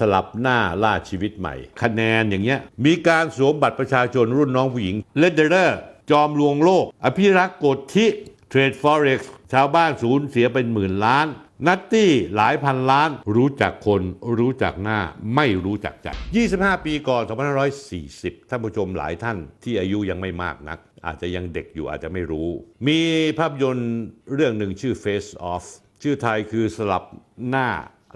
สลับหน้าล่าชีวิตใหม่ คะแนนอย่างเงี้ยมีการสวมบัตรประชาชนรุ่นน้องผู้หญิงเลดเดอร์จอมลวงโลก อภิรักษ์กฎทิเทรดฟอเร็กซ์ชาวบ้านสูญเสียเป็นหมื่นล้าน นัตตี้หลายพันล้าน รู้จักคนรู้จักหน้าไม่รู้จักใจ25 ปีก่อน 2540 ท่านผู้ชมหลายท่านที่อายุยังไม่มากนัก อาจจะยังเด็กอยู่อาจจะไม่รู้ มีภาพยนตร์เรื่องหนึ่งชื่อ Face Off ชื่อไทยคือสลับหน้า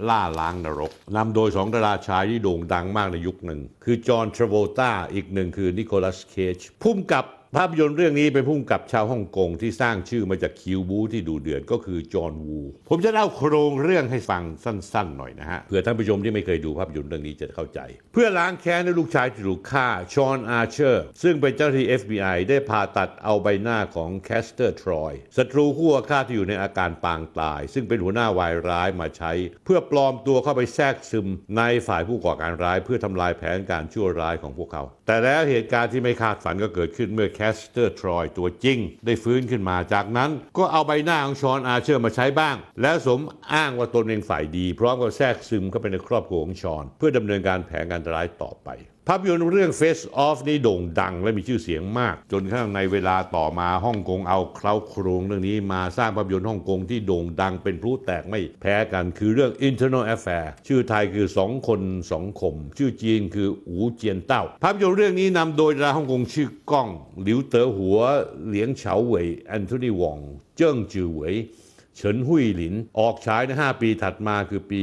ล่าล้างนรกนำโดยสองดาราชายที่โด่งดังมากในยุคหนึ่ง คือจอห์นทราโวลตาอีกหนึ่งคือนิโคลัสเคจผู้กำกับ ภาพยนตร์เรื่องนี้เป็นผู้กำกับชาวฮ่องกงที่สร้างชื่อมาจากคิวบู๊ที่ดุเดือดก็คือจอห์นวู ผมจะเล่าโครงเรื่องให้ฟังสั้นๆหน่อยนะฮะเผื่อท่านผู้ชมที่ไม่เคยดูภาพยนตร์เรื่องนี้จะเข้าใจ เพื่อล้างแค้นในลูกชายที่ถูกฆ่าชอนอาร์เชอร์ ซึ่งเป็นเจ้าหน้าที่ FBI ได้ผ่าตัดเอาใบหน้าของแคสเตอร์ทรอยศัตรูคู่อาฆาตที่อยู่ในอาการปางตาย ซึ่งเป็นหัวหน้าวายร้ายมาใช้ เพื่อปลอมตัวเข้าไปแทรกซึมในฝ่ายผู้ก่อการร้าย เพื่อทำลายแผนการชั่วร้ายของพวกเขา แต่แล้วเหตุการณ์ที่ไม่คาดฝันก็เกิดขึ้นเมื่อแคสเตอร์ทรอยตัวจริง ได้ฟื้นขึ้นมาจากนั้น ก็เอาใบหน้าของชอนอาเชอร์มาใช้บ้าง แล้วสมอ้างว่าตนเป็นฝ่ายดี พร้อมกับแทรกซึมเข้าไปในครอบครัวของชอน เพื่อดำเนินการแผนการร้ายต่อไป ภาพยนตร์เรื่อง Face Off นี่โด่งดังและมีชื่อเสียงมาก จนกระทั่งในเวลาต่อมาฮ่องกงเอาเค้าโครงเรื่องนี้มาสร้างภาพยนตร์ฮ่องกงที่โด่งดังเป็นพลุแตกไม่แพ้กันคือเรื่อง Infernal Affairs ชื่อไทยคือสองคนสองคม ชื่อจีนคืออูเจียนเต้า ภาพยนตร์เรื่องนี้นำโดยดาราฮ่องกงชื่อก้อง หลิวเต๋อหัว เหลียงเฉาเหวยแอนโทนีวอง เจิ้งจือเหวย ฉินหุยหลิน ออกฉายใน 5 ปีถัดมาคือปี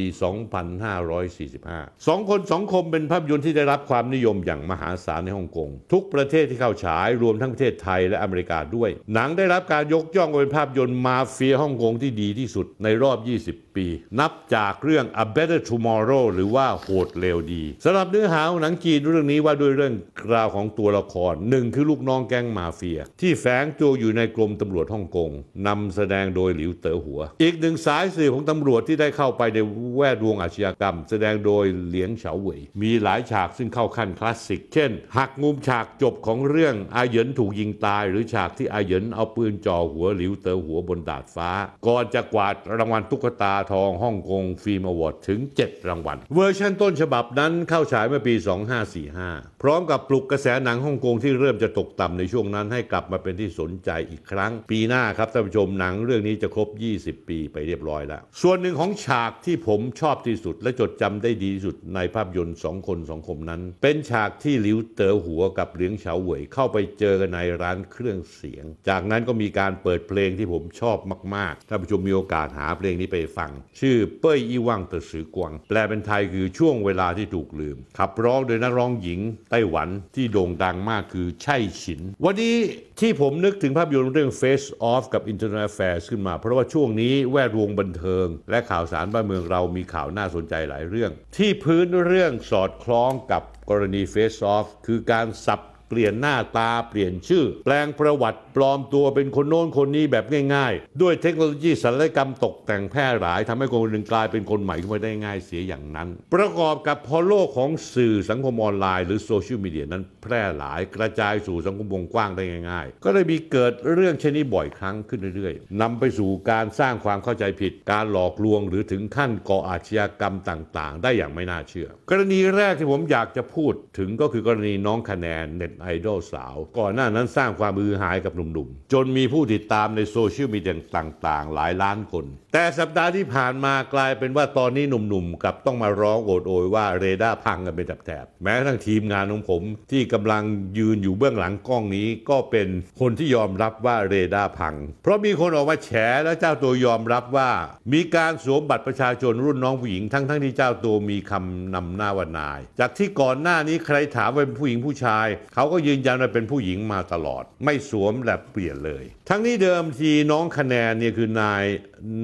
2545สองคนสองคมเป็นภาพยนตร์ที่ได้รับความนิยมอย่างมหาศาลในฮ่องกง ทุกประเทศที่เข้าฉายรวมทั้งประเทศไทยและอเมริกาด้วย หนังได้รับการยกย่องว่าเป็นภาพยนตร์มาเฟียฮ่องกงที่ดีที่สุดในรอบ 20 ปี นับจากเรื่อง A Better Tomorrow หรือว่าโหดเร็วดีสำหรับเนื้อหาของหนังจีนเรื่องนี้ว่าด้วยเรื่องราวของตัวละครหนึ่งคือลูกน้องแก๊งมาเฟีย ที่แฝงตัวอยู่ในกรมตำรวจฮ่องกงนำแสดงโดยหลิวเต๋อหัว อีกหนึ่งสายสื่อของตำรวจที่ได้เข้าไปในแวดวงอาชญากรรม แสดงโดยเหลียงเฉาเหวยมีหลายฉากซึ่งเข้าขั้นคลาสสิก เช่น หักมุมฉากจบของเรื่องอาเหยินถูกยิงตาย หรือฉากที่อาเหยินเอาปืนจ่อหัวหลิวเต๋อหัวบนดาดฟ้า ก่อนจะกวาดรางวัลตุ๊กตาทองฮ่องกงฟิล์มอวอร์ดถึง 7 รางวัล เวอร์ชันต้นฉบับนั้นเข้าฉายเมื่อปี 2545 พร้อมกับปลุกกระแสหนังฮ่องกงที่เริ่มจะตกต่ำในช่วงนั้นให้กลับมาเป็นที่สนใจอีกครั้ง ปีหน้าครับท่านผู้ชมหนังเรื่องนี้จะครบ 20 ปีไปเรียบร้อยแล้ว ส่วนหนึ่งของฉากที่ผมชอบที่สุด และจดจำได้ดีที่สุดในภาพยนตร์สองคนสองคมนั้น เป็นฉากที่หลิวเต๋อหัวกับเหลียงเฉาเหวยเข้าไปเจอกันในร้านเครื่องเสียง จากนั้นก็มีการเปิดเพลงที่ผมชอบมากๆท่านผู้ชมมีโอกาสหาเพลงนี้ไปฟังชื่อเป้ยอีว่างเตอสือกวางแปลเป็นไทยคือช่วงเวลาที่ถูกลืม ขับร้องโดยนักร้องหญิงไต้หวันที่โด่งดังมากคือไช่ฉิน วันนี้ที่ผมนึกถึงภาพยนตร์เรื่อง Face Off กับ Internal Affairs ขึ้นมา เพราะว่าช่วงนี้แวดวงบันเทิง และข่าวสารบ้านเมืองเรามีข่าวน่าสนใจหลายเรื่อง ที่พื้นเรื่องสอดคล้องกับกรณี Face Off คือการสับ เปลี่ยนหน้าตาเปลี่ยนชื่อ แปลงประวัติปลอมตัวเป็นคนโน้นคนนี้แบบง่ายๆ ด้วยเทคโนโลยีศัลยกรรมตกแต่งแพร่หลายทำให้คนหนึ่งกลายเป็นคนใหม่ขึ้นมาได้ง่ายเสียอย่างนั้น ประกอบกับพอโลกของสื่อสังคมออนไลน์หรือโซเชียลมีเดียนั้นแพร่หลายกระจายสู่สังคมวงกว้างได้ง่าย ๆ ก็เลยมีเกิดเรื่องเช่นนี้บ่อยครั้งขึ้นเรื่อยๆนำไปสู่การสร้างความเข้าใจผิด การหลอกลวงหรือถึงขั้นก่ออาชญากรรมต่าง ๆ ได้อย่างไม่น่าเชื่อ กรณีแรกที่ผมอยากจะพูดถึงก็คือกรณีน้องคะแนนเน็ตไอดอลสาว ก่อนหน้านั้นสร้างความมือหายกับหนุ่มๆ จนมีผู้ติดตามในโซเชียลมีเดียต่างๆ หลายล้านคน แต่สัปดาห์ที่ผ่านมากลายเป็นว่าตอนนี้หนุ่มๆกลับต้องมาร้องโอดโอยว่าเรดาร์พังกันเป็นแถบๆแม้กระทั่งทีมงานของผมที่กำลังยืนอยู่เบื้องหลังกล้องนี้ก็เป็นคนที่ยอมรับว่าเรดาร์พัง เพราะมีคนออกมาแฉและเจ้าตัวยอมรับว่า มีการสวมบัตรประชาชนรุ่นน้องผู้หญิงทั้งๆที่เจ้าตัวมีคำนำหน้าว่านาย จากที่ก่อนหน้านี้ใครถามว่าเป็นผู้หญิงผู้ชาย เขาก็ยืนยันว่าเป็นผู้หญิงมาตลอด ไม่สวมและเปลี่ยนเลย ทั้งนี้เดิมทีน้องคะแนนเนี่ยคือนาย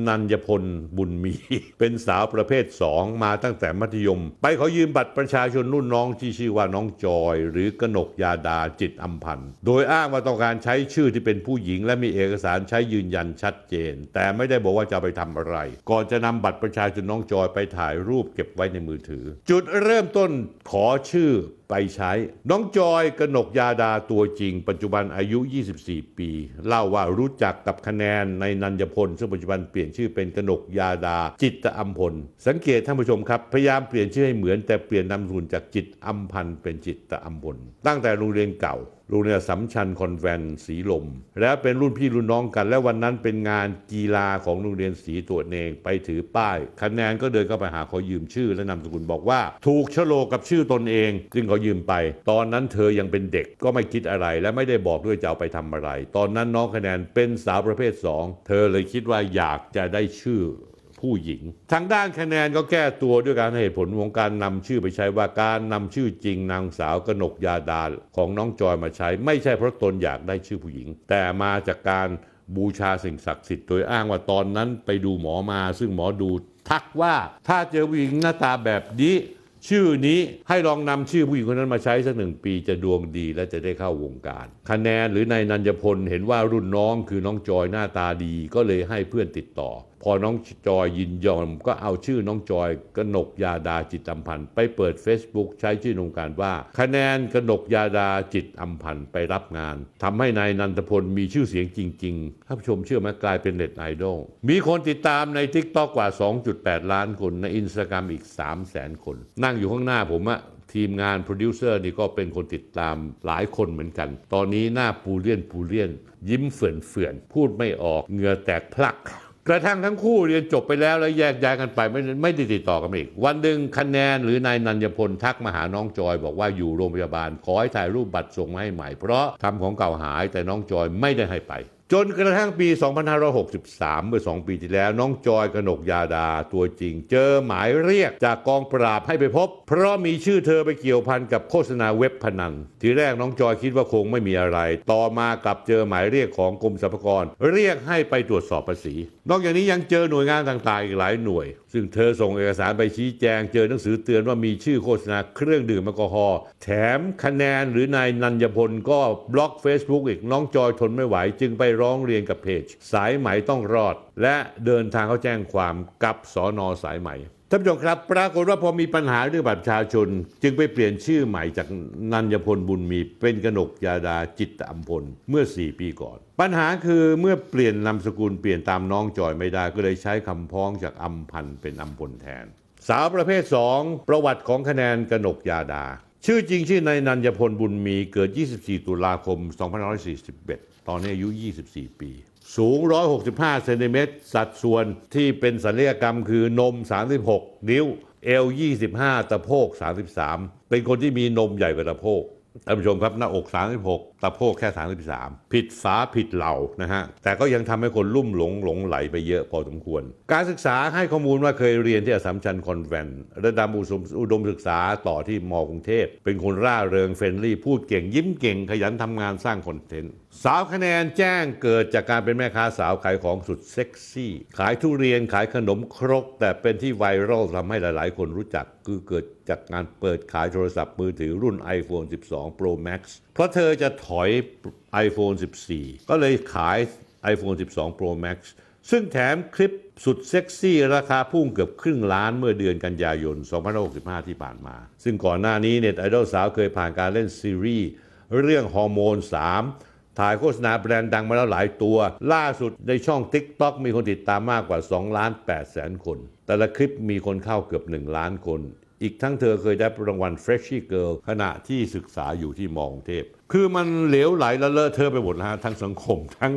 นันยพลบุญมี เป็นสาวประเภท 2 มาตั้งแต่มัธยม ไปขอยืมบัตรประชาชนรุ่นน้องที่ชื่อว่าน้องจอย หรือกนกยาดาจิตอัมพันธ์โดยอ้างว่าต้องการใช้ชื่อที่เป็นผู้หญิง และมีเอกสารใช้ยืนยันชัดเจน แต่ไม่ได้บอกว่าจะไปทำอะไร ก่อนจะนำบัตรประชาชนน้องจอยไปถ่ายรูปเก็บไว้ในมือถือ จุดเริ่มต้นขอชื่อไปใช้ น้องจอยกนกยาดาตัวจริง ปัจจุบันอายุ 24 ปี เล่าว่ารู้จักกับคะแนนในนันยพล ซึ่งปัจจุบันเปลี่ยนชื่อเป็นกนกยาดา จิตอัมพล สังเกตท่านผู้ชมครับ พยายามเปลี่ยนชื่อให้เหมือนแต่เปลี่ยนนามสกุลจากจิตอัมพันเป็นจิตอัมพลตั้งแต่โรงเรียนเก่า โรงเรียนสัมชัญคอนแวนต์สีลม แล้วเป็นรุ่นพี่รุ่นน้องกัน และวันนั้นเป็นงานกีฬาของโรงเรียนสีตัวเองไปถือป้าย คะแนนก็เดินเข้าไปหาขอยืมชื่อ และนามสกุลบอกว่า ถูกชโลกับชื่อตนเอง จึงขอยืมไป ตอนนั้นเธอยังเป็นเด็กก็ไม่คิดอะไร และไม่ได้บอกด้วยจะเอาไปทำอะไร ตอนนั้นน้องคะแนนเป็นสาวประเภทสองเธอเลยคิดว่าอยากจะได้ชื่อ ผู้หญิง ทางด้านคะแนนก็แก้ตัวด้วยการให้เหตุผลของการนำชื่อไปใช้ว่าการนำชื่อจริงนางสาวกนกยาดาของน้องจอยมาใช้ ไม่ใช่เพราะตนอยากได้ชื่อผู้หญิง แต่มาจากการบูชาสิ่งศักดิ์สิทธิ์โดยอ้างว่าตอนนั้นไปดูหมอมา ซึ่งหมอดูทักว่าถ้าเจอผู้หญิงหน้าตาแบบนี้ชื่อนี้ให้ลองนำชื่อผู้หญิงคนนั้นมาใช้สักหนึ่งปีจะดวงดีและจะได้เข้าวงการ คะแนนหรือนายนันยพลเห็นว่ารุ่นน้องคือน้องจอยหน้าตาดีก็เลยให้เพื่อนติดต่อ พอน้องจอยยินยอมก็เอาชื่อน้องจอยกนกยาดาจิตอัมพันธ์ไปเปิด Facebook ใช้ชื่อโครงการว่า คะแนนกนกยาดาจิตอัมพันธ์ไปรับงานทำให้นายนันทพลมีชื่อเสียงจริงๆท่านผู้ชมเชื่อไหมกลายเป็นเน็ตไอดอลมีคนติดตามใน TikTok กว่า 2.8 ล้านคนในอินสตาแกรมอีก 3 0 0 0 0 0คน นั่งอยู่ข้างหน้าผมอะทีมงานโปรดิวเซอร์นี่ก็เป็นคนติดตามหลายคนเหมือนกัน ตอนนี้หน้าปูเลี่ยนปูเลี่ยน ยิ้มเฝื่อนเฝื่อนพูดไม่ออกเหงื่อแตกพลั่ก กระทั่งทั้งคู่เรียนจบไปแล้วแล้วแยกย้ายกันไปไม่ไม่ได้ติดต่อกันอีก วันหนึ่งคะแนนหรือนายนันยพลทักมาหาน้องจอยบอกว่าอยู่โรงพยาบาลขอให้ถ่ายรูปบัตรส่งมาให้ใหม่เพราะทำของเก่าหายแต่น้องจอยไม่ได้ให้ไป จนกระทั่งปี 2563 เมื่อ 2 ปีที่แล้ว น้องจอยกนกยาดาตัวจริง เจอหมายเรียกจากกองปราบให้ไปพบ เพราะมีชื่อเธอไปเกี่ยวพันกับโฆษณาเว็บพนัน ทีแรกน้องจอยคิดว่าคงไม่มีอะไร ต่อมากลับเจอหมายเรียกของกรมสรรพากร เรียกให้ไปตรวจสอบภาษี นอกจากนี้ยังเจอหน่วยงานต่างๆ อีกหลายหน่วย ซึ่งเธอส่งเอกสารไปชี้แจง เจอหนังสือเตือนว่ามีชื่อโฆษณาเครื่องดื่มแอลกอฮอล์แถมคะแนนหรือนายนันยพลก็บล็อก Facebook อีกน้องจอยทนไม่ไหวจึงไปร้องเรียนกับเพจ สายไหมต้องรอด และเดินทางเข้าแจ้งความกับสอนอสายไหมท่านผู้ชมครับ ปรากฏว่าพอมีปัญหาเรื่องบัตรประชาชน จึงไปเปลี่ยนชื่อใหม่จากนันยพลบุญมีเป็นกนกยาดาจิตอัมพลเมื่อ 4 ปีก่อน ปัญหาคือเมื่อเปลี่ยนนามสกุลเปลี่ยนตามน้องจอยไม่ได้ ก็เลยใช้คำพ้องจากอัมพันเป็นอัมพลแทน สาวประเภท 2 ประวัติของคะแนนกนกยาดาชื่อจริงชื่อนายนันยพลบุญมีเกิด 24 ตุลาคม 2541 ตอนนี้อายุ 24 ปี สูง 165 เซนติเมตร สัดส่วนที่เป็นศัลยกรรมคือนม 36 นิ้ว เอว 25 ตะโพก 33 เป็นคนที่มีนมใหญ่กว่าตะโพกท่านผู้ชมครับหน้าอก 36ะโพกแค่ 33 ผิดฝาผิดเหล่านะฮะ แต่ก็ยังทำให้คนลุ่มหลงหลงไหลไปเยอะพอสมควร การศึกษาให้ข้อมูลว่าเคยเรียนที่อัสสัมชัญคอนแวนต์ระดับอุดมศึกษาต่อที่มกรุงเทพ เป็นคนร่าเริง friendly พูดเก่งยิ้มเก่ง ขยันทำงานสร้างคอนเทนต์ สาวคะแนนแจ้งเกิดจากการเป็นแม่ค้าสาวขายของสุดเซ็กซี่ ขายทุเรียนขายขนมครก แต่เป็นที่ไวรัลทำให้หลาย ๆ คนรู้จักคือเกิดจากงานเปิดขายโทรศัพท์มือถือรุ่น iPhone 12 Pro Max เพราะเธอจะถอย iPhone 14 ก็เลยขาย iPhone 12 Pro Max ซึ่งแถมคลิปสุดเซ็กซี่ราคาพุ่งเกือบครึ่งล้านเมื่อเดือนกันยายน 2565 ที่ผ่านมา ซึ่งก่อนหน้านี้เน็ตไอดอลสาวเคยผ่านการเล่นซีรีส์เรื่องฮอร์โมน 3 ถ่ายโฆษณาแบรนด์ดังมาแล้วหลายตัว ล่าสุดในช่อง TikTok มีคนติดตามมากกว่า2ล้าน8แสนคน แต่ละคลิปมีคนเข้าเกือบ 1 ล้านคน อีกทั้งเธอเคยได้รางวัล Freshie Girl ขณะที่ศึกษาอยู่ที่มอกรุงเทพ คือมันเหลวไหลและเลอะเทอะไปหมดนะฮะทั้งสังคมทั้ง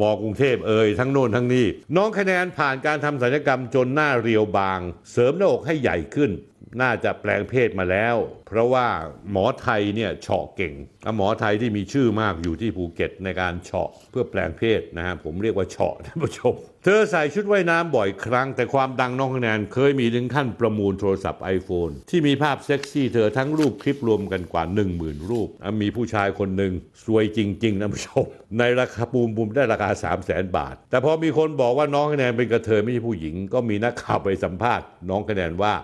มอกรุงเทพเอ่ยทั้งโน่นทั้งนี้น้องคะแนนผ่านการทำศัลยกรรมจนหน้าเรียวบาง เสริมหน้าอกให้ใหญ่ขึ้น น่าจะแปลงเพศมาแล้วเพราะว่าหมอไทยเนี่ยเฉาะเก่งหมอไทยที่มีชื่อมากอยู่ที่ภูเก็ตในการเฉาะเพื่อแปลงเพศนะฮะผมเรียกว่าเฉาะท่านผู้ชม เธอใส่ชุดว่ายน้ำบ่อยครั้ง แต่ความดังน้องคะแนนเคยมีถึงขั้นประมูลโทรศัพท์ iPhone ที่มีภาพเซ็กซี่เธอทั้งรูปคลิปรวมกันกว่า 10,000 รูป มีผู้ชายคนหนึ่งสวยจริงๆนะผู้ชม ในราคาปูมปูมได้ราคา 3 0 0แสนบาท แต่พอมีคนบอกว่าน้องคะแนนเป็นกระเทยไม่ใช่ผู้หญิง ก็มีนักข่าวไปสัมภาษณ์ น้องคะแนนว่า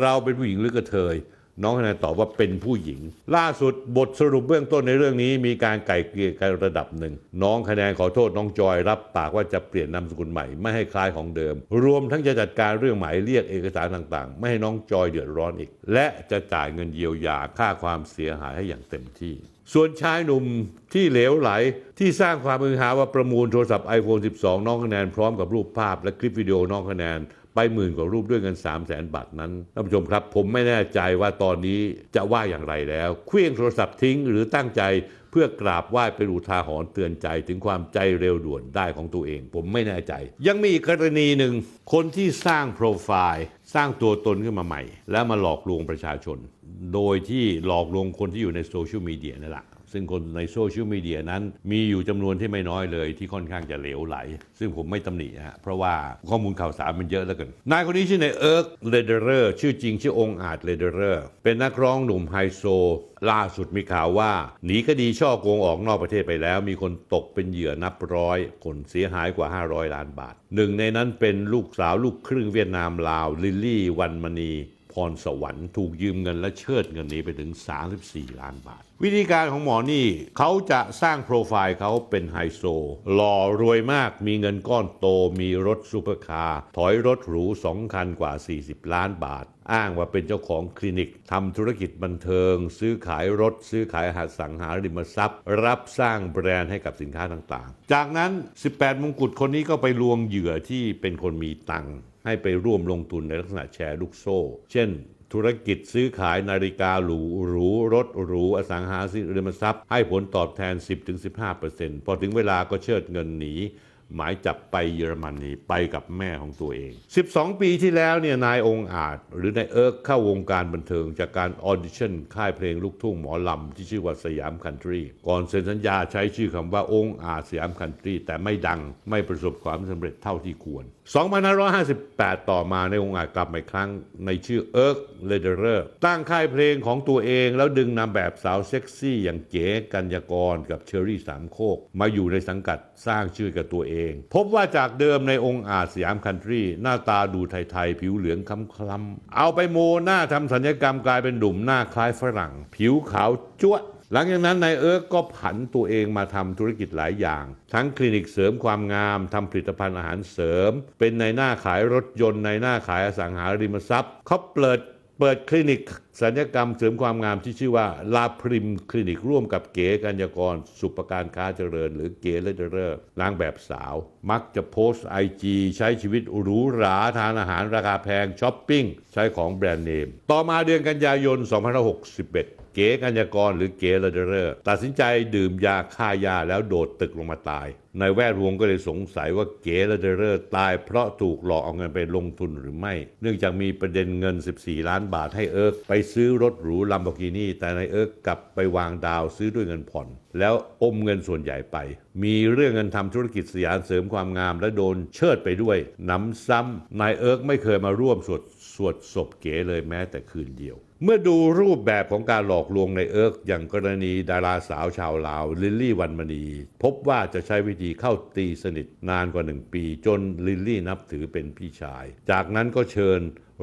เราเป็นผู้หญิงหรือกระเทย น้องคะแนนตอบว่าเป็นผู้หญิง ล่าสุดบทสรุปเบื้องต้นในเรื่องนี้มีการไก่เกลี่ยกันระดับหนึ่ง น้องคะแนนขอโทษน้องจอยรับปากว่าจะเปลี่ยนนามสกุลใหม่ไม่ให้คล้ายของเดิม รวมทั้งจะจัดการเรื่องหมายเรียกเอกสารต่างๆ ไม่ให้น้องจอยเดือดร้อนอีก และจะจ่ายเงินเยียวยาค่าความเสียหายให้อย่างเต็มที่ส่วนชายหนุ่มที่เหลวไหลที่สร้างความมือหาว่าประมูลโทรศัพท์ iPhone 12 น้องคะแนนพร้อมกับรูปภาพและคลิปวิดีโอน้องคะแนน ไปหมื่นกว่ารูปด้วยเงิน 3 0 0แสนบาทนั้นท่านผู้ชมครับ ผมไม่แน่ใจว่าตอนนี้จะว่าอย่างไรแล้วเคลื่องโทรศัพท์ทิ้งหรือตั้งใจเพื่อกราบไหว้เป็นอุทาหรณ์เตือนใจถึงความใจเร็วด่วนได้ของตัวเอง ผมไม่แน่ใจ ยังมีกกรณีหนึ่งคนที่สร้างโปรไฟล์สร้างตัวตนขึ้นมาใหม่ แล้วมาหลอกลวงประชาชน โดยที่หลอกลวงคนที่อยู่ในโซเชียลมีเดียนั่นแหละ ซึ่งคนในโซเชียลมีเดียนั้นมีอยู่จำนวนที่ไม่น้อยเลยที่ค่อนข้างจะเหลวไหล ซึ่งผมไม่ตำหนิฮะเพราะว่าข้อมูลข่าวสารมันเยอะแล้วกันนายคนนี้ชื่อนายเอิร์กเลเดอร์ชื่อจริงชื่อองค์อาจเลเดอร์เป็นนักร้องหนุ่มไฮโซ ล่าสุดมีข่าวว่าหนีคดีฉ้อโกงออกนอกประเทศไปแล้ว มีคนตกเป็นเหยื่อนับร้อย คนเสียหายกว่า 500 ล้านบาท หนึ่งในนั้นเป็นลูกสาวลูกครึ่งเวียดนามลาวลิลลี่วันมณี พรสวรรค์ถูกยืมเงินและเชิดเงินนี้ไปถึง 34 ล้านบาท วิธีการของหมอนี่เขาจะสร้างโปรไฟล์เขาเป็นไฮโซ หล่อรวยมากมีเงินก้อนโต มีรถซูเปอร์คาร์ถอยรถหรู 2 คันกว่า 40 ล้านบาท อ้างว่าเป็นเจ้าของคลินิกทำธุรกิจบันเทิง ซื้อขายรถ ซื้อขายอสังหาริมทรัพย์ รับสร้างแบรนด์ให้กับสินค้าต่างๆ จากนั้น 18 มงกุฎคนนี้ก็ไปลวงเหยื่อที่เป็นคนมีตังค์ ให้ไปร่วมลงทุนในลักษณะแชร์ลูกโซ่ เช่น ธุรกิจซื้อขายนาฬิกาหรูหรู รถหรู อสังหาริมทรัพย์ ให้ผลตอบแทน 10-15%พอถึงเวลาก็เชิดเงินหนีหมายจับไปเยอรมนีไปกับแม่ของตัวเอง 12 ปีที่แล้วเนี่ยนายองค์อาจ หรือนายเอิร์กเข้าวงการบันเทิงจากการออดิชั่นค่ายเพลงลูกทุ่งหมอลำ ที่ชื่อว่าสยามคันทรีก่อนเซ็นสัญญาใช้ชื่อคำว่าองค์อาจสยามคันทรีแต่ไม่ดังไม่ประสบความสำเร็จเท่าที่ควร2558 ต่อมานายองอาจกลับมาอีกครั้งในชื่อเอิร์กเลเดอร์ตั้งค่ายเพลงของตัวเองแล้วดึงนางแบบสาวเซ็กซี่อย่างเก๋กัญญากรกับเชอรี่สามโคก มาอยู่ในสังกัดสร้างชื่อกับตัวเอง พบว่าจากเดิมนายองอาจสยามคันทรี หน้าตาดูไทยๆ ผิวเหลืองคล้ำๆเอาไปโมหน้าทำศัลยกรรมกลายเป็นหนุ่มหน้าคล้ายฝรั่ง ผิวขาวจั๊วะ หลังจากนั้นนายเอิร์กก็ผันตัวเองมาทำธุรกิจหลายอย่าง ทั้งคลินิกเสริมความงามทำผลิตภัณฑ์อาหารเสริม เป็นนายหน้าขายรถยนต์นายหน้าขายอสังหาริมทรัพย์เขาเปิดเปิดคลินิกศัลยกรรมเสริมความงามที่ชื่อว่าลาพริมคลินิกร่วมกับเก๋กัญญกร สุปการค้าเจริญ หรือเก๋เลเดอร์นางแบบสาว มักจะโพสต์ IG ใช้ชีวิตหรูหราทานอาหารราคาแพงช้อปปิ้ง ใช้ของแบรนด์เนม ต่อมาเดือนกันยายน 2561 เก๋กัญญากรหรือเก๋เลเดอร์ตัดสินใจดื่มยาฆ่าหญ้าแล้วโดดตึกลงมาตาย ในแวดวงก็เลยสงสัยว่าเก๋เลเดอร์ตายเพราะถูกหลอกเอาเงินไปลงทุนหรือไม่ เนื่องจากมีประเด็นเงิน 14 ล้านบาทให้เอิร์กไปซื้อรถหรูลัมโบกินีแต่นายเอิร์กกลับไปวางดาวน์ซื้อด้วยเงินผ่อน แล้วอมเงินส่วนใหญ่ไป มีเรื่องเงินทำธุรกิจสถานเสริมความงามและโดนเชิดไปด้วยหนำซ้ำนายเอิร์กไม่เคยมาร่วมสวดสวดศพเก๋เลยแม้แต่คืนเดียว เมื่อดูรูปแบบของการหลอกลวงนายเอิร์กอย่างกรณีดาราสาวชาวลาว ลิลลี่วันมณี พบว่าจะใช้วิธีเข้าตีสนิทนานกว่าหนึ่งปี จนลิลลี่นับถือเป็นพี่ชาย จากนั้นก็เชิญ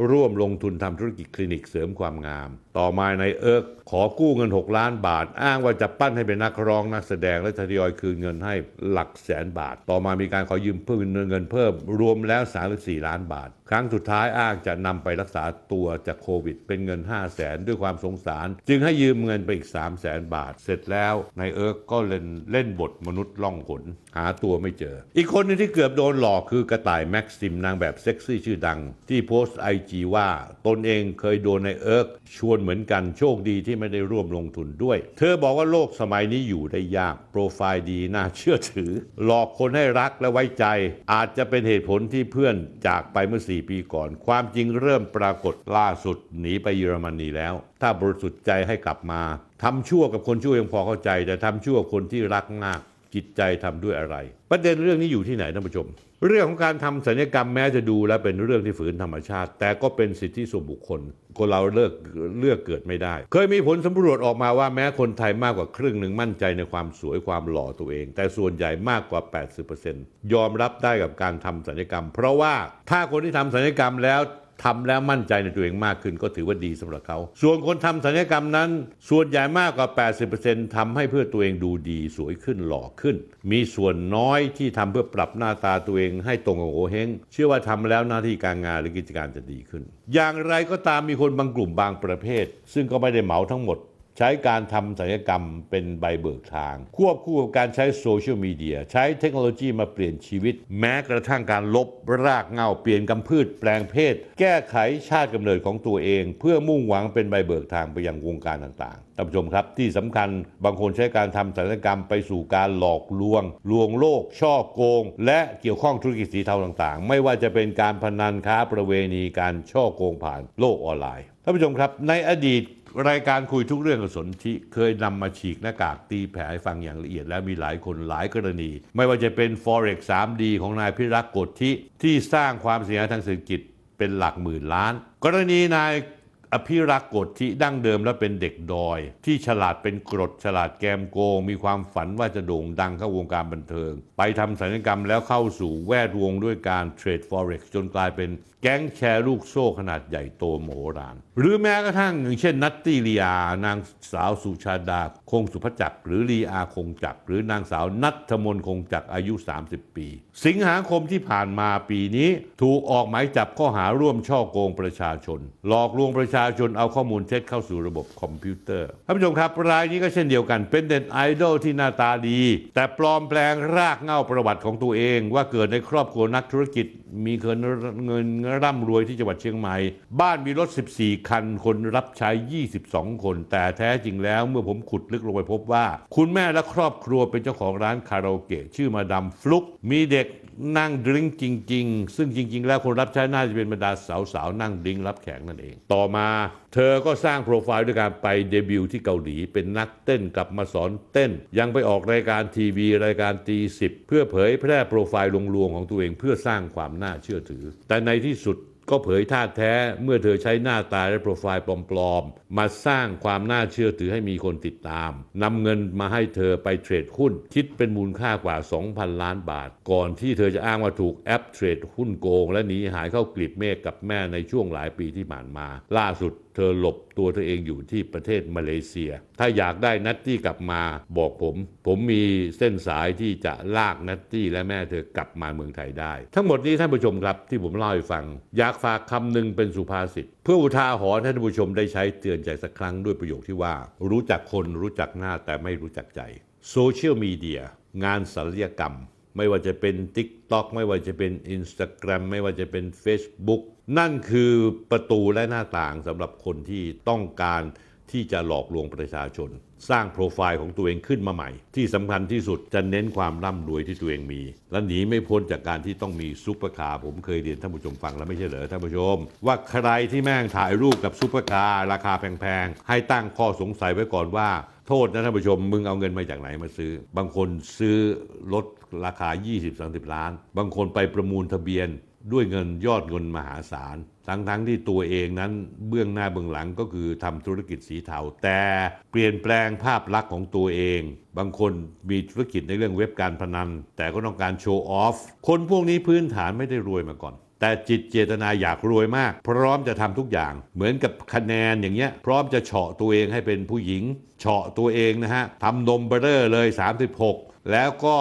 ร่วมลงทุนทำธุรกิจคลินิกเสริมความงาม ต่อมานายเอิร์กขอกู้เงิน 6 ล้านบาท อ้างว่าจะปั้นให้เป็นนักร้องนักแสดงและทยอยคืนเงินให้หลักแสนบาท ต่อมามีการขอยืมเพิ่มเงินเพิ่ม รวมแล้ว 34 ล้านบาท ครั้งสุดท้ายอ้างจะนำไปรักษาตัวจากโควิด เป็นเงิน 5 0 0แสนด้วยความสงสาร จึงให้ยืมเงินไปอีก 3 0 0แสนบาท เสร็จแล้วนายเอิร์กก็เล่นเล่นบทมนุษย์ล่องหนหาตัวไม่เจอ อีกคนหนึ่งที่เกือบโดนหลอกคือกระต่ายแม็กซิมนางแบบเซ็กซี่ชื่อดัง ที่โพสต์ IG ว่าตนเองเคยโดนนายเอิร์กชวนเหมือนกันโชคดีที่ไม่ได้ร่วมลงทุนด้วย เธอบอกว่าโลกสมัยนี้อยู่ได้ยาก โปรไฟล์ดีน่าเชื่อถือ หลอกคนให้รักและไว้ใจ อาจจะเป็นเหตุผลที่เพื่อนจากไปเมื่อ 4 ปีก่อน ความจริงเริ่มปรากฏล่าสุดหนีไปเยอรมนีแล้ว ถ้าบริสุทธิ์ใจให้กลับมาทำชั่วกับคนชั่วยังพอเข้าใจ แต่ทำชั่วคนที่รักมาก จิตใจทำด้วยอะไร ประเด็นเรื่องนี้อยู่ที่ไหนท่านผู้ชม เรื่องของการทำศัลยกรรมแม้จะดูแล้วเป็นเรื่องที่ฝืนธรรมชาติ แต่ก็เป็นสิทธิส่วนบุคคล คนเราเลิกเลือกเกิดไม่ได้ เคยมีผลสำรวจออกมาว่าแม้คนไทยมากกว่าครึ่งหนึ่งมั่นใจในความสวยความหล่อตัวเอง แต่ส่วนใหญ่มากกว่า 80%ยอมรับได้กับการทำศัลยกรรม เพราะว่าถ้าคนที่ทำศัลยกรรมแล้ว ทำแล้วมั่นใจในตัวเองมากขึ้นก็ถือว่าดีสำหรับเขา ส่วนคนทำศัลยกรรมนั้น ส่วนใหญ่มากกว่า 80%ทำให้เพื่อตัวเองดูดีสวยขึ้นหล่อขึ้น มีส่วนน้อยที่ทำเพื่อปรับหน้าตาตัวเองให้ตรงกับโอเฮงเชื่อว่าทำแล้วหน้าที่การงานหรือกิจการจะดีขึ้น อย่างไรก็ตามมีคนบางกลุ่มบางประเภท ซึ่งก็ไม่ได้เหมาทั้งหมด ใช้การทำศัลยกรรมเป็นใบเบิกทาง ควบคู่กับการใช้โซเชียลมีเดียใช้เทคโนโลยีมาเปลี่ยนชีวิต แม้กระทั่งการลบรากเงาเปลี่ยนกำพืชแปลงเพศ แก้ไขชาติกำเนิดของตัวเอง เพื่อมุ่งหวังเป็นใบเบิกทางไปยังวงการต่างๆท่านผู้ชมครับที่สำคัญบางคนใช้การทำศัลยกรรมไปสู่การหลอกลวง ลวงโลก ช่อโกง และเกี่ยวข้องธุรกิจสีเทาต่างๆ ไม่ว่าจะเป็นการพนันค้าประเวณีการช่อโกงผ่านโลกออนไลน์ท่านผู้ชมครับในอดีต รายการคุยทุกเรื่องกับสนธิเคยนำมาฉีกหน้ากากตีแผลให้ฟังอย่างละเอียดและมีหลายคนหลายกรณี ไม่ว่าจะเป็น Forex 3D ของนายพิรักษ์กฎที่ที่สร้างความเสียหายทางเศรษฐกิจเป็นหลักหมื่นล้าน กรณีนายอภิรักษ์กฎที่ดั้งเดิมและเป็นเด็กดอย ที่ฉลาดเป็นกรดฉลาดแกมโกง มีความฝันว่าจะโด่งดังเข้าวงการบันเทิง ไปทำศัลยกรรมแล้วเข้าสู่แวดวงด้วยการเทรด Forex จนกลายเป็นแก๊งแชร์ลูกโซ่ขนาดใหญ่โตมโหฬารหรือแม้กระทั่งอย่างเช่น นัตตี้ลียานางสาวสุชาดา คงสุภจักร หรือลีอาคงจักร หรือนางสาวนัทมนคงจักรอายุ 30 ปี สิงหาคมที่ผ่านมาปีนี้ถูกออกหมายจับข้อหาร่วมฉ้อโกงประชาชน หลอกลวงประชาชนเอาข้อมูลเท็จเข้าสู่ระบบคอมพิวเตอร์ท่านผู้ชมครับรายนี้ก็เช่นเดียวกันเป็นเน็ตไอดอลที่หน้าตาดี แต่ปลอมแปลงรากเหง้าประวัติของตัวเอง ว่าเกิดในครอบครัวนักธุรกิจมีเงินเงินร่ำรวยที่จังหวัดเชียงใหม่ บ้านมีรถ 14 คัน คนรับใช้ 22 คน แต่แท้จริงแล้วเมื่อผมขุดลึกลงไปพบว่า คุณแม่และครอบครัวเป็นเจ้าของร้านคาราโอเกะชื่อมาดามฟลุก มีเด็กนั่งดริงก์จริง ๆ ซึ่งจริง ๆ แล้วคนรับใช้น่าจะเป็นบรรดาสาวๆนั่งดริงก์รับแขกนั่นเอง ต่อมา เธอก็สร้างโปรไฟล์ด้วยการไปเดบิวต์ที่เกาหลีเป็นนักเต้นกลับมาสอนเต้น ยังไปออกรายการทีวีรายการตีสิบเพื่อเผยแพร่โปรไฟล์ลวงๆของตัวเองเพื่อสร้างความน่าเชื่อถือ แต่ในที่สุด ก็เผยธาตุแท้เมื่อเธอใช้หน้าตาและโปรไฟล์ปลอมๆ มาสร้างความน่าเชื่อถือให้มีคนติดตามนำเงินมาให้เธอไปเทรดหุ้น คิดเป็นมูลค่ากว่า 2,000 ล้านบาท ก่อนที่เธอจะอ้างว่าถูกแอปเทรดหุ้นโกง และหนีหายเข้ากลีบเมฆกับแม่ในช่วงหลายปีที่ผ่านมา ล่าสุดเธอหลบตัวเธอเองอยู่ที่ประเทศมาเลเซีย ถ้าอยากได้นัตตี้กลับมาบอกผม ผมมีเส้นสายที่จะลากนัตตี้และแม่เธอกลับมาเมืองไทยได้ ทั้งหมดนี้ท่านผู้ชมครับที่ผมเล่าให้ฟังอยากฝากคำหนึ่งเป็นสุภาษิตเพื่ออุทาหรณ์ให้ท่านผู้ชมได้ใช้เตือนใจสักครั้งด้วยประโยคที่ว่า รู้จักคนรู้จักหน้าแต่ไม่รู้จักใจโซเชียลมีเดียงานศัลยกรรม ไม่ว่าจะเป็น TikTok ไม่ว่าจะเป็น Instagram ไม่ว่าจะเป็น Facebook นั่นคือประตูและหน้าต่างสำหรับคนที่ต้องการ ที่จะหลอกลวงประชาชน สร้างโปรไฟล์ของตัวเองขึ้นมาใหม่ ที่สำคัญที่สุดจะเน้นความร่ำรวยที่ตัวเองมี และหนีไม่พ้นจากการที่ต้องมีซุปเปอร์คาร์ผมเคยเรียนท่านผู้ชมฟังแล้วไม่ใช่เหรอท่านผู้ชม ว่าใครที่แม่งถ่ายรูปกับซุปเปอร์คาร์ราคาแพงๆ ให้ตั้งข้อสงสัยไว้ก่อนว่าโทษนะท่านผู้ชม มึงเอาเงินมาจากไหนมาซื้อ บางคนซื้อรถราคา 20-30 ล้าน บางคนไปประมูลทะเบียนด้วยเงินยอดเงินมหาศาล ทั้งทั้งที่ตัวเองนั้นเบื้องหน้าเบื้องหลังก็คือทำธุรกิจสีเทา แต่เปลี่ยนแปลงภาพลักษณ์ของตัวเอง บางคนมีธุรกิจในเรื่องเว็บการพนัน แต่ก็ต้องการ show off คนพวกนี้พื้นฐานไม่ได้รวยมาก่อน แต่จิตเจตนาอยากรวยมาก พร้อมจะทำทุกอย่าง เหมือนกับคะแนนอย่างเงี้ย พร้อมจะเฉาะตัวเองให้เป็นผู้หญิง เฉาะตัวเองนะฮะทำนมเบอร์เรอร์เลย 36 แล้วก็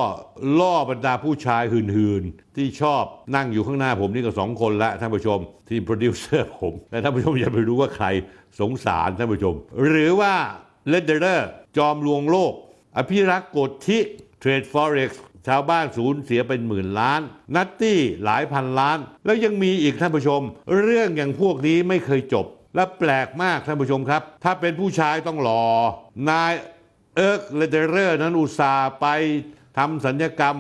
ล่อบรรดาผู้ชายหื่นๆ ที่ชอบนั่งอยู่ข้างหน้าผมนี่ก็สองคนละท่านผู้ชม ทีมโปรดิวเซอร์ผมและท่านผู้ชมอย่าไปรู้ว่าใครสงสารท่านผู้ชม หรือว่าเลดเดอร์จอมลวงโลก อภิรักษ์กฎที่เทรด Forex ชาวบ้านสูญเสียเป็นหมื่นล้าน นัตตี้หลายพันล้าน แล้วยังมีอีกท่านผู้ชม เรื่องอย่างพวกนี้ไม่เคยจบ และแปลกมากท่านผู้ชมครับ ถ้าเป็นผู้ชายต้องรอนาย เอิร์กเลเดเรอร์นั้นอุตส่าห์ไปทำศัลยกรรม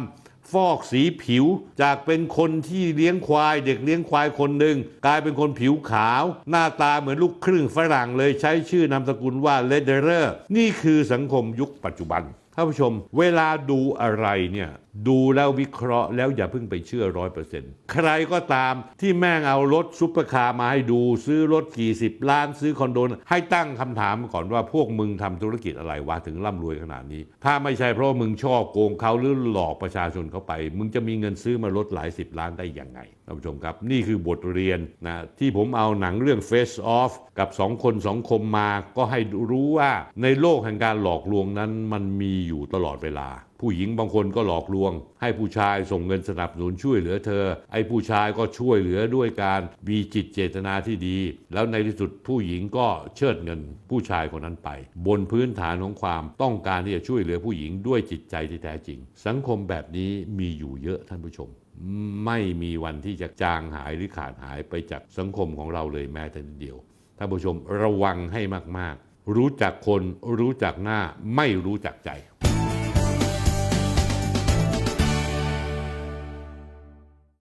ฟอกสีผิว จากเป็นคนที่เลี้ยงควาย เด็กเลี้ยงควายคนหนึ่งกลายเป็นคนผิวขาว หน้าตาเหมือนลูกครึ่งฝรั่งเลยใช้ชื่อนามสกุลว่าเลเดเรอร์นี่คือสังคมยุคปัจจุบันท่านผู้ชม เวลาดูอะไรเนี่ยดูแล้ววิเคราะห์แล้วอย่าเพิ่งไปเชื่อร้อยเปอร์เซ็นต์ใครก็ตามที่แม่งเอารถซุปเปอร์คาร์มาให้ดู ซื้อรถกี่สิบล้าน ซื้อคอนโดให้ตั้งคำถามก่อนว่าพวกมึงทำธุรกิจอะไรวะถึงร่ำรวยขนาดนี้ ถ้าไม่ใช่เพราะมึงฉ้อโกงเขาหรือหลอกประชาชนเขาไป มึงจะมีเงินซื้อมารถหลายสิบล้านได้ยังไงท่านผู้ชมครับ นี่คือบทเรียนนะที่ผมเอาหนังเรื่อง Face Off กับสองคนสองคมมาก็ให้รู้ว่าในโลกแห่งการหลอกลวงนั้นมันมีอยู่ตลอดเวลา ผู้หญิงบางคนก็หลอกลวง ให้ผู้ชายส่งเงินสนับสนุนช่วยเหลือเธอ ไอ้ผู้ชายก็ช่วยเหลือด้วยการมีจิตเจตนาที่ดี แล้วในที่สุดผู้หญิงก็เชิดเงินผู้ชายคนนั้นไป บนพื้นฐานของความต้องการที่จะช่วยเหลือผู้หญิงด้วยจิตใจที่แท้จริง สังคมแบบนี้มีอยู่เยอะท่านผู้ชมไม่มีวันที่จะจางหายหรือขาดหายไปจากสังคมของเราเลยแม้แต่นิดเดียว ท่านผู้ชมระวังให้มาก ๆ รู้จักคนรู้จักหน้าไม่รู้จักใจ